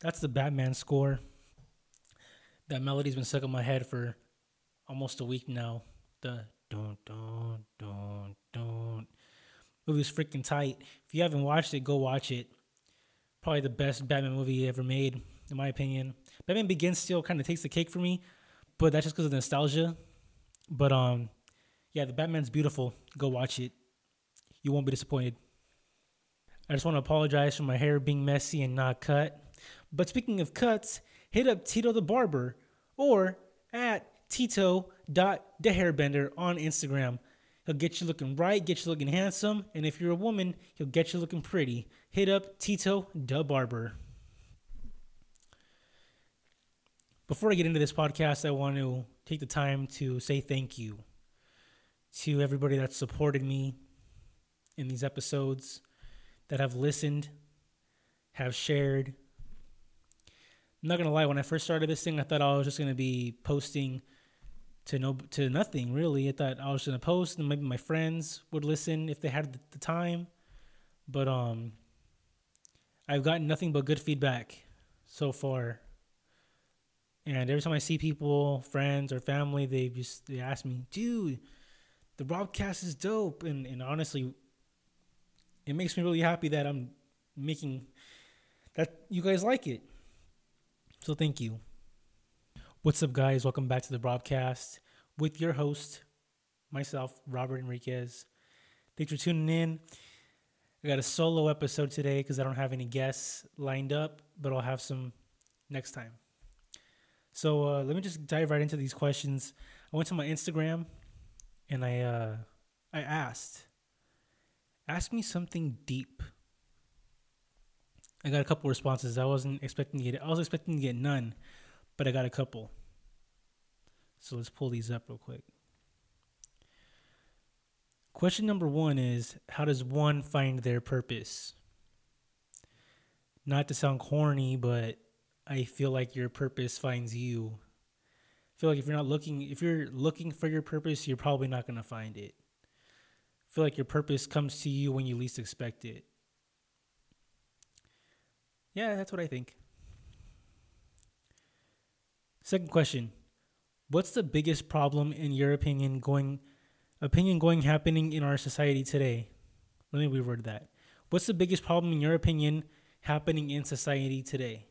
That's the Batman score. That melody's been stuck in my head for almost a week now. The don't don't don't don't. Movie's freaking tight. If you haven't watched it, go watch it. Probably the best Batman movie ever made, in my opinion. Batman Begins still kind of takes the cake for me, but that's just because of nostalgia. But um, yeah, the Batman's beautiful. Go watch it. You won't be disappointed. I just want to apologize for my hair being messy and not cut. But speaking of cuts, hit up Tito the Barber or at Tito.thehairbender on Instagram. He'll get you looking right, get you looking handsome, and if you're a woman, he'll get you looking pretty. Hit up Tito the Barber. Before I get into this podcast, I want to take the time to say thank you to everybody that supported me in these episodes, that have listened, have shared. I'm not gonna lie, when I first started this thing, I thought I was just gonna be posting to no to nothing really. I thought I was gonna post and maybe my friends would listen if they had the time. But um I've gotten nothing but good feedback so far. And every time I see people, friends or family, they just they ask me, dude, the Robcast is dope. And and honestly, it makes me really happy that I'm making that you guys like it. So thank you. What's up, guys? Welcome back to the Robcast with your host, myself, Robert Enriquez. Thanks for tuning in. I got a solo episode today because I don't have any guests lined up, but I'll have some next time. So uh, let me just dive right into these questions. I went to my Instagram and I uh, I asked, ask me something deep. I got a couple responses. I wasn't expecting to get. I was expecting to get none, but I got a couple. So let's pull these up real quick. Question number one is How does one find their purpose? Not to sound corny, but I feel like your purpose finds you. I feel like if you're not looking, if you're looking for your purpose, you're probably not going to find it. I feel like your purpose comes to you when you least expect it. Yeah, that's what I think. Second question. What's the biggest problem in your opinion going opinion going happening in our society today? Let me reword that. What's the biggest problem in your opinion happening in society today?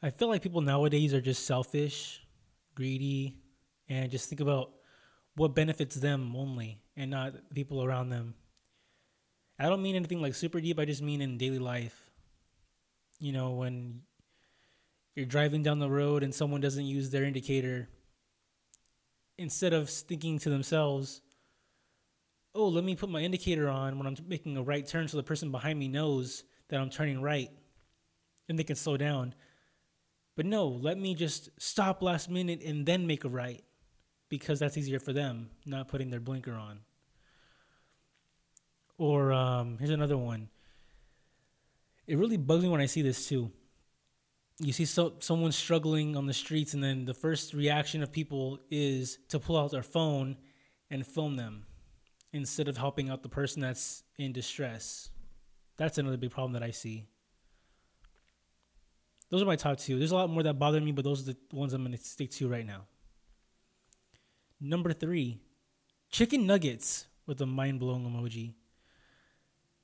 I feel like people nowadays are just selfish, greedy, and just think about what benefits them only and not people around them. I don't mean anything like super deep, I just mean in daily life. You know, when you're driving down the road and someone doesn't use their indicator, instead of thinking to themselves, oh, let me put my indicator on when I'm making a right turn so the person behind me knows that I'm turning right and they can slow down. But no, let me just stop last minute and then make a right because that's easier for them, not putting their blinker on. Or um, here's another one. It really bugs me when I see this too. You see so, someone struggling on the streets, and then the first reaction of people is to pull out their phone and film them instead of helping out the person that's in distress. That's another big problem that I see. Those are my top two. There's a lot more that bother me, but those are the ones I'm going to stick to right now. Number three, chicken nuggets with a mind blowing emoji.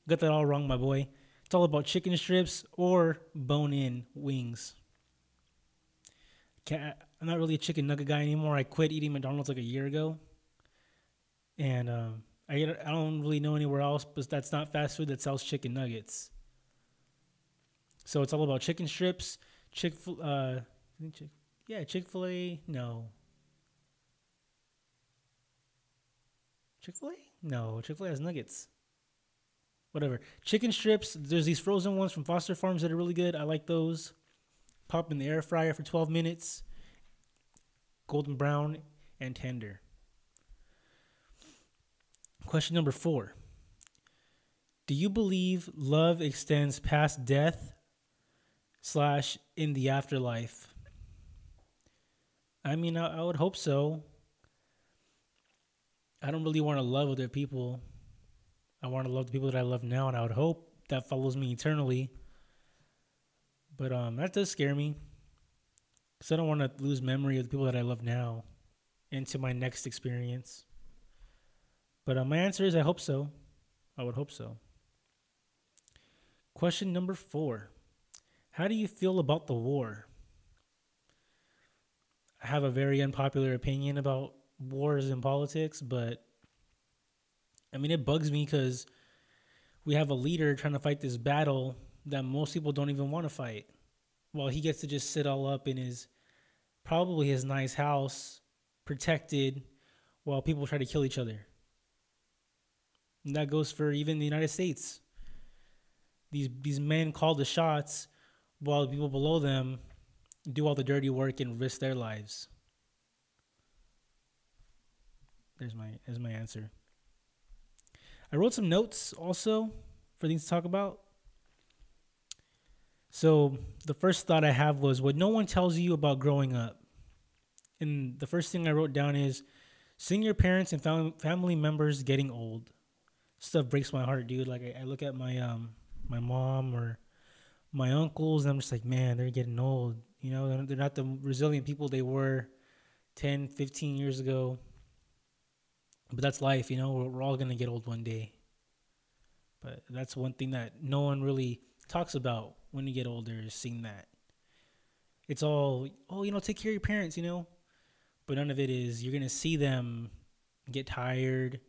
Got that all wrong, my boy. It's all about chicken strips or bone in wings. Can't, I'm not really a chicken nugget guy anymore. I quit eating McDonald's like a year ago. And um, I, I don't really know anywhere else, but that's not fast food that sells chicken nuggets. So it's all about chicken strips, Chick fil uh, Chick, yeah, Chick fil A, no. Chick fil A? No, Chick fil A has nuggets whatever. Chicken strips. There's these frozen ones from Foster Farms that are really good. I like those. Pop in the air fryer for 12 minutes. Golden brown and tender. Question number four. Do you believe love extends past death slash in the afterlife? I mean, I, I would hope so. I don't really want to love other people I want to love the people that I love now, and I would hope that follows me eternally. But um, that does scare me because I don't want to lose memory of the people that I love now into my next experience. But uh, my answer is I hope so. I would hope so. Question number four How do you feel about the war? I have a very unpopular opinion about wars and politics, but I mean, it bugs me because we have a leader trying to fight this battle that most people don't even want to fight. While he gets to just sit all up in his probably his nice house, protected, while people try to kill each other. And that goes for even the United States. These these men call the shots while the people below them do all the dirty work and risk their lives. There's my there's my answer. I wrote some notes also for things to talk about. So the first thought I have was what no one tells you about growing up. And the first thing I wrote down is seeing your parents and fam- family members getting old. Stuff breaks my heart, dude. Like I, I look at my um my mom or my uncles and I'm just like, man, they're getting old. You know, they're not the resilient people they were 10, 15 years ago. But that's life, you know. We're, we're all gonna get old one day. But that's one thing that no one really talks about when you get older is seeing that. It's all, oh, you know, take care of your parents, you know. But none of it is you're gonna see them get tired,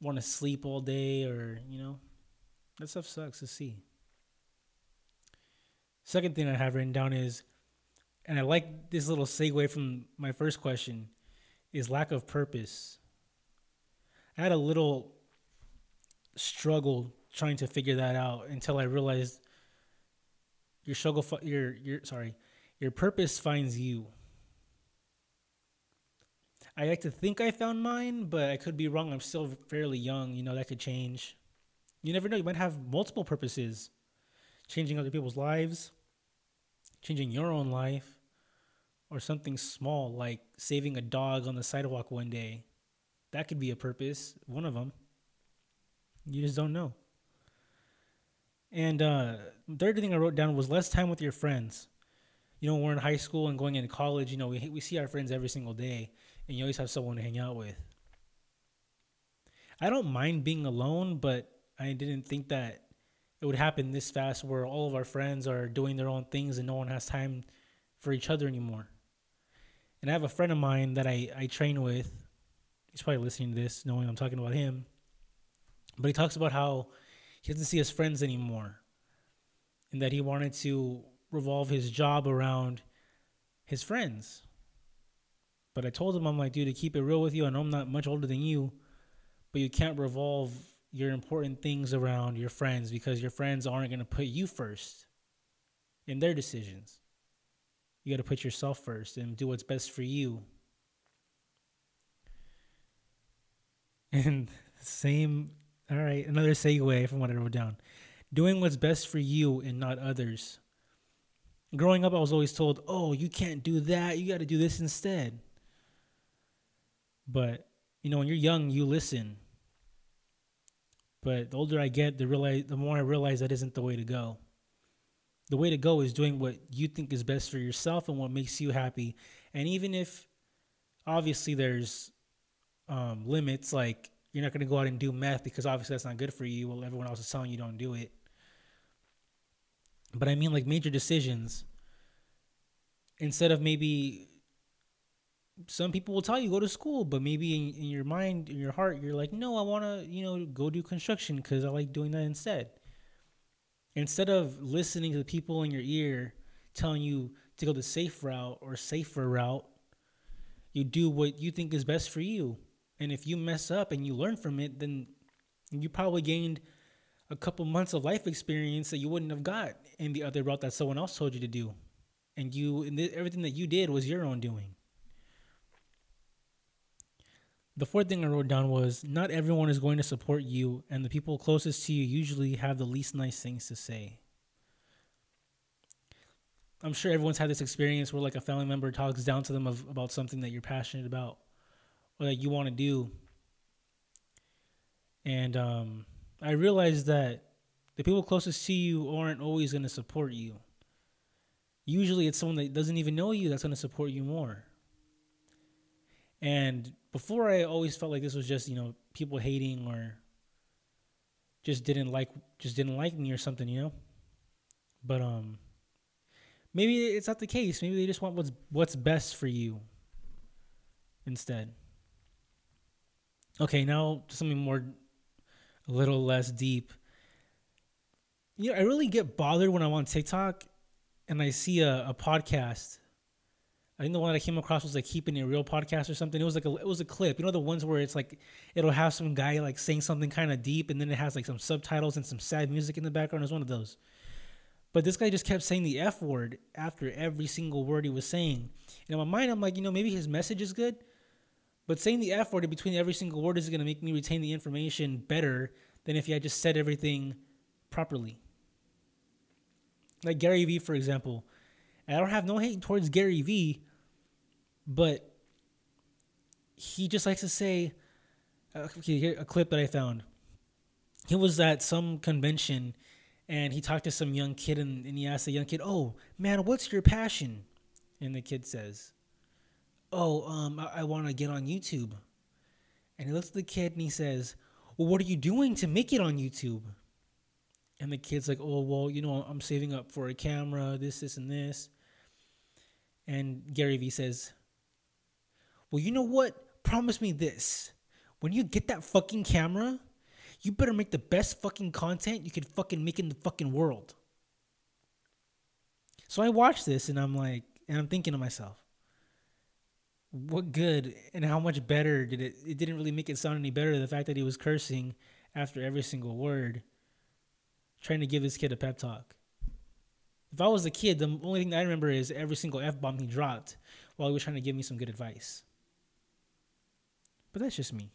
want to sleep all day, or you know, that stuff sucks to see. Second thing I have written down is, and I like this little segue from my first question, is lack of purpose. I had a little struggle trying to figure that out until I realized your struggle, your your sorry, your purpose finds you. I like to think I found mine, but I could be wrong. I'm still fairly young. You know that could change. You never know. You might have multiple purposes, changing other people's lives, changing your own life, or something small like saving a dog on the sidewalk one day. That could be a purpose, one of them. You just don't know. And uh, third thing I wrote down was less time with your friends. You know, we're in high school and going into college. You know, we we see our friends every single day, and you always have someone to hang out with. I don't mind being alone, but I didn't think that it would happen this fast, where all of our friends are doing their own things and no one has time for each other anymore. And I have a friend of mine that I I train with he's probably listening to this, knowing I'm talking about him. But he talks about how he doesn't see his friends anymore, and that he wanted to revolve his job around his friends. But I told him, I'm like, dude, to keep it real with you, I know I'm not much older than you, but you can't revolve your important things around your friends because your friends aren't going to put you first in their decisions. You got to put yourself first and do what's best for you And same, all right, another segue from what I wrote down. Doing what's best for you and not others. Growing up, I was always told, oh, you can't do that. You got to do this instead. But, you know, when you're young, you listen. But the older I get, the, realize, the more I realize that isn't the way to go. The way to go is doing what you think is best for yourself and what makes you happy. And even if, obviously, there's um, limits. Like you're not going to go out and do meth because obviously that's not good for you. Well, everyone else is telling you don't do it. But I mean, like major decisions. Instead of maybe some people will tell you go to school, but maybe in, in your mind, in your heart, you're like, no, I want to, you know, go do construction because I like doing that instead. Instead of listening to the people in your ear telling you to go the safe route or safer route, you do what you think is best for you. And if you mess up and you learn from it, then you probably gained a couple months of life experience that you wouldn't have got in the other route that someone else told you to do. And you and th- everything that you did was your own doing. The fourth thing I wrote down was not everyone is going to support you, and the people closest to you usually have the least nice things to say. I'm sure everyone's had this experience where like a family member talks down to them of, about something that you're passionate about or that you want to do. And um, I realized that the people closest to you aren't always going to support you. Usually it's someone that doesn't even know you that's going to support you more. And before I always felt like this was just, you know, people hating or just didn't like just didn't like me or something, you know? But um maybe it's not the case. Maybe they just want what's what's best for you instead. Okay, now something more a little less deep. You know, I really get bothered when I'm on TikTok and I see a, a podcast. I think the one that I came across was like keeping it real podcast or something. It was like a it was a clip. You know the ones where it's like it'll have some guy like saying something kind of deep and then it has like some subtitles and some sad music in the background. It's one of those. But this guy just kept saying the F word after every single word he was saying. And in my mind, I'm like, you know, maybe his message is good, but saying the F word in between every single word is going to make me retain the information better than if had just said everything properly. Like Gary Vee, for example. I don't have no hate towards Gary Vee, but he just likes to say, uh, okay, a clip that I found. He was at some convention and he talked to some young kid and, and he asked the young kid, "Oh man, what's your passion?" And the kid says, "Oh, um, I, I want to get on YouTube." And he looks at the kid and he says, "Well, what are you doing to make it on YouTube?" And the kid's like, "Oh, well, you know, I'm saving up for a camera, this, this, and this." And Gary Vee says, "Well, you know what? Promise me this: when you get that fucking camera." you better make the best fucking content you could fucking make in the fucking world. So I watch this and I'm like, and I'm thinking to myself, what good and how much better did it? It didn't really make it sound any better. The fact that he was cursing after every single word, trying to give this kid a pep talk. If I was a kid, the only thing I remember is every single f bomb he dropped while he was trying to give me some good advice. But that's just me.